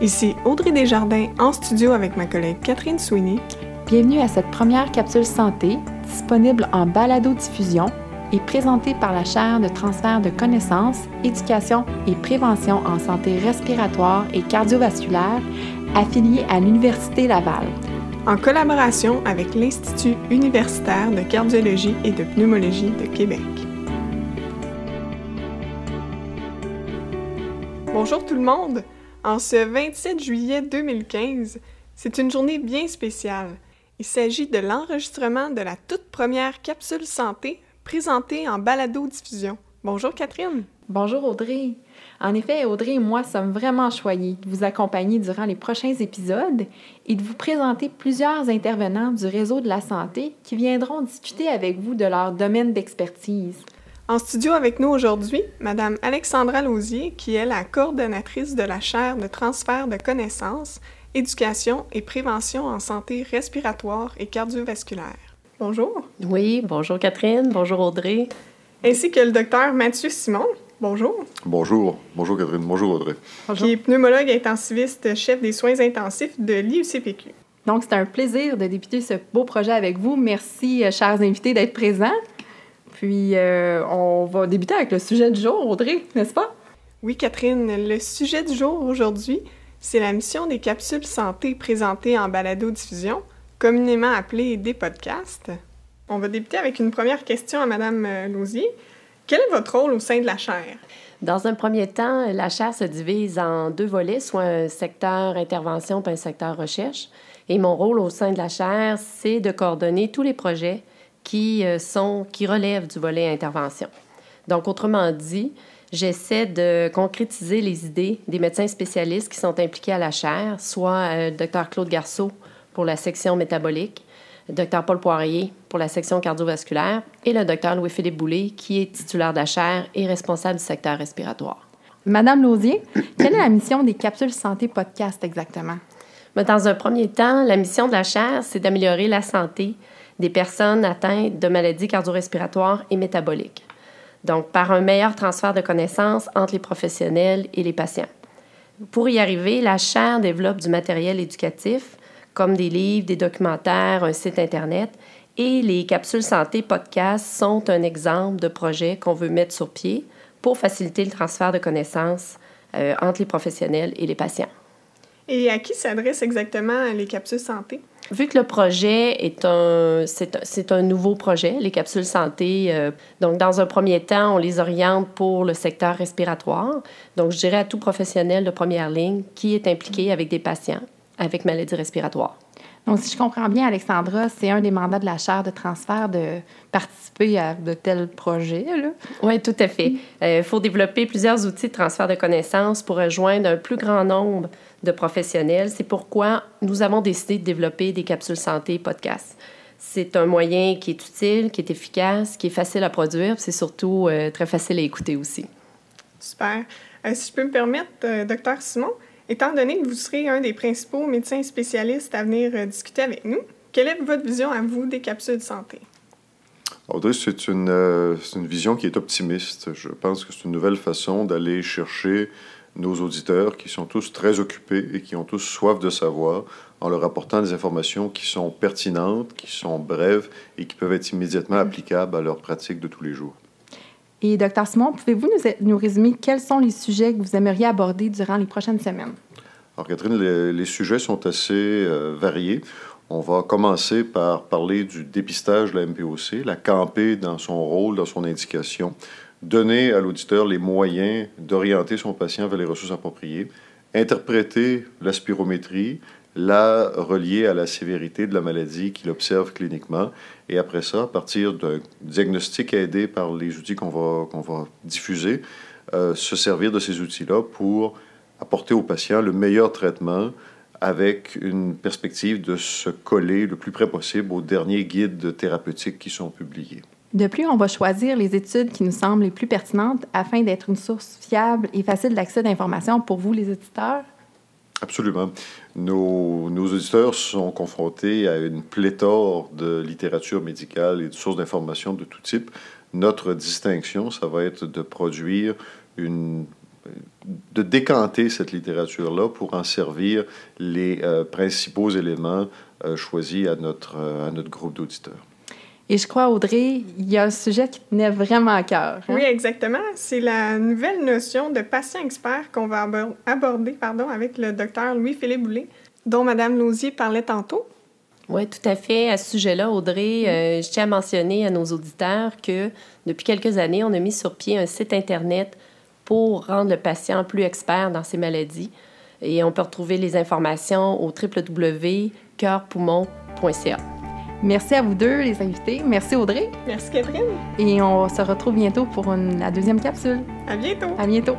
Ici Audrey Desjardins en studio avec ma collègue Catherine Sweeney. Bienvenue à cette première capsule santé disponible en balado-diffusion et présentée par la chaire de transfert de connaissances, éducation et prévention en santé respiratoire et cardiovasculaire affiliée à l'Université Laval. En collaboration avec l'Institut universitaire de cardiologie et de pneumologie de Québec. Bonjour tout le monde! En ce 27 juillet 2015, c'est une journée bien spéciale. Il s'agit de l'enregistrement de la toute première capsule santé présentée en balado-diffusion. Bonjour Catherine. Bonjour Audrey. En effet, Audrey et moi sommes vraiment choyés de vous accompagner durant les prochains épisodes et de vous présenter plusieurs intervenants du réseau de la santé qui viendront discuter avec vous de leur domaine d'expertise. En studio avec nous aujourd'hui, Madame Alexandra Lausier, qui est la coordonnatrice de la chaire de transfert de connaissances, éducation et prévention en santé respiratoire et cardiovasculaire. Bonjour. Oui, bonjour Catherine, bonjour Audrey. Ainsi que le docteur Mathieu Simon. Bonjour. Bonjour. Bonjour Catherine. Bonjour Audrey. Bonjour. Qui est pneumologue intensiviste, chef des soins intensifs de l'IUCPQ. Donc, c'est un plaisir de débuter ce beau projet avec vous. Merci, euh, chers invités, d'être présents. Puis, euh, on va débuter avec le sujet du jour, Audrey, n'est-ce pas? Oui, Catherine. Le sujet du jour aujourd'hui, c'est la mission des capsules santé présentées en balado-diffusion, communément appelées des podcasts. On va débuter avec une première question à Madame euh, Lausier. Quel est votre rôle au sein de la chaire? Dans un premier temps, la chaire se divise en deux volets, soit un secteur intervention et un secteur recherche. Et mon rôle au sein de la chaire, c'est de coordonner tous les projets qui, euh, sont, qui relèvent du volet intervention. Donc, autrement dit, j'essaie de concrétiser les idées des médecins spécialistes qui sont impliqués à la chaire, soit le euh, Dr Claude Garceau pour la section métabolique, le Dr Paul Poirier pour la section cardiovasculaire et le Dr Louis-Philippe Boulay qui est titulaire de la chaire et responsable du secteur respiratoire. Madame Lausier, quelle est la mission des capsules santé podcast exactement? Dans un premier temps, la mission de la chaire, c'est d'améliorer la santé des personnes atteintes de maladies cardio-respiratoires et métaboliques. Donc, par un meilleur transfert de connaissances entre les professionnels et les patients. Pour y arriver, la chaire développe du matériel éducatif, comme des livres, des documentaires, un site Internet, et les capsules santé podcast sont un exemple de projet qu'on veut mettre sur pied pour faciliter le transfert de connaissances euh, entre les professionnels et les patients. Et à qui s'adressent exactement les capsules santé? Vu que le projet est un, c'est un nouveau projet, les capsules santé, euh, donc dans un premier temps, on les oriente pour le secteur respiratoire. Donc, je dirais à tout professionnel de première ligne qui est impliqué avec des patients avec maladies respiratoires. Donc, si je comprends bien, Alexandra, c'est un des mandats de la chaire de transfert de participer à de tels projets. Oui, tout à fait. Il euh, faut développer plusieurs outils de transfert de connaissances pour rejoindre un plus grand nombre de professionnels. C'est pourquoi nous avons décidé de développer des capsules santé podcast. C'est un moyen qui est utile, qui est efficace, qui est facile à produire, c'est surtout euh, très facile à écouter aussi. Super. Euh, si je peux me permettre, euh, docteur Simon, étant donné que vous serez un des principaux médecins spécialistes à venir discuter avec nous, quelle est votre vision à vous des capsules santé? Audrey, c'est une, une, vision qui est optimiste. Je pense que c'est une nouvelle façon d'aller chercher nos auditeurs qui sont tous très occupés et qui ont tous soif de savoir en leur apportant des informations qui sont pertinentes, qui sont brèves et qui peuvent être immédiatement mm. applicables à leur pratique de tous les jours. Et docteur Simon, pouvez-vous nous, nous, résumer quels sont les sujets que vous aimeriez aborder durant les prochaines semaines? Alors Catherine, les, sujets sont assez euh, variés. On va commencer par parler du dépistage de la MPOC, la camper dans son rôle, dans son indication, donner à l'auditeur les moyens d'orienter son patient vers les ressources appropriées, interpréter la spirométrie, la relier à la sévérité de la maladie qu'il observe cliniquement, et après ça, à partir d'un diagnostic aidé par les outils qu'on va, qu'on va diffuser, euh, se servir de ces outils-là pour apporter au patient le meilleur traitement avec une perspective de se coller le plus près possible aux derniers guides thérapeutiques qui sont publiés. De plus, on va choisir les études qui nous semblent les plus pertinentes afin d'être une source fiable et facile d'accès d'informations pour vous, les auditeurs. Absolument. Nos, auditeurs sont confrontés à une pléthore de littérature médicale et de sources d'informations de tout type. Notre distinction, ça va être de produire une de décanter cette littérature-là pour en servir les principaux éléments choisis à notre, à notre groupe d'auditeurs. Et je crois, Audrey, il y a un sujet qui tenait vraiment à cœur. Hein? Oui, exactement. C'est la nouvelle notion de patient expert qu'on va aborder pardon, avec le docteur Louis-Philippe Boulay, dont Mme Lausier parlait tantôt. Oui, tout à fait. À ce sujet-là, Audrey, euh, je tiens à mentionner à nos auditeurs que depuis quelques années, on a mis sur pied un site Internet pour rendre le patient plus expert dans ses maladies. Et on peut retrouver les informations au www.coeurpoumon.ca. Merci à vous deux, les invités. Merci Audrey. Merci Catherine. Et on se retrouve bientôt pour une, la deuxième capsule. À bientôt. À bientôt.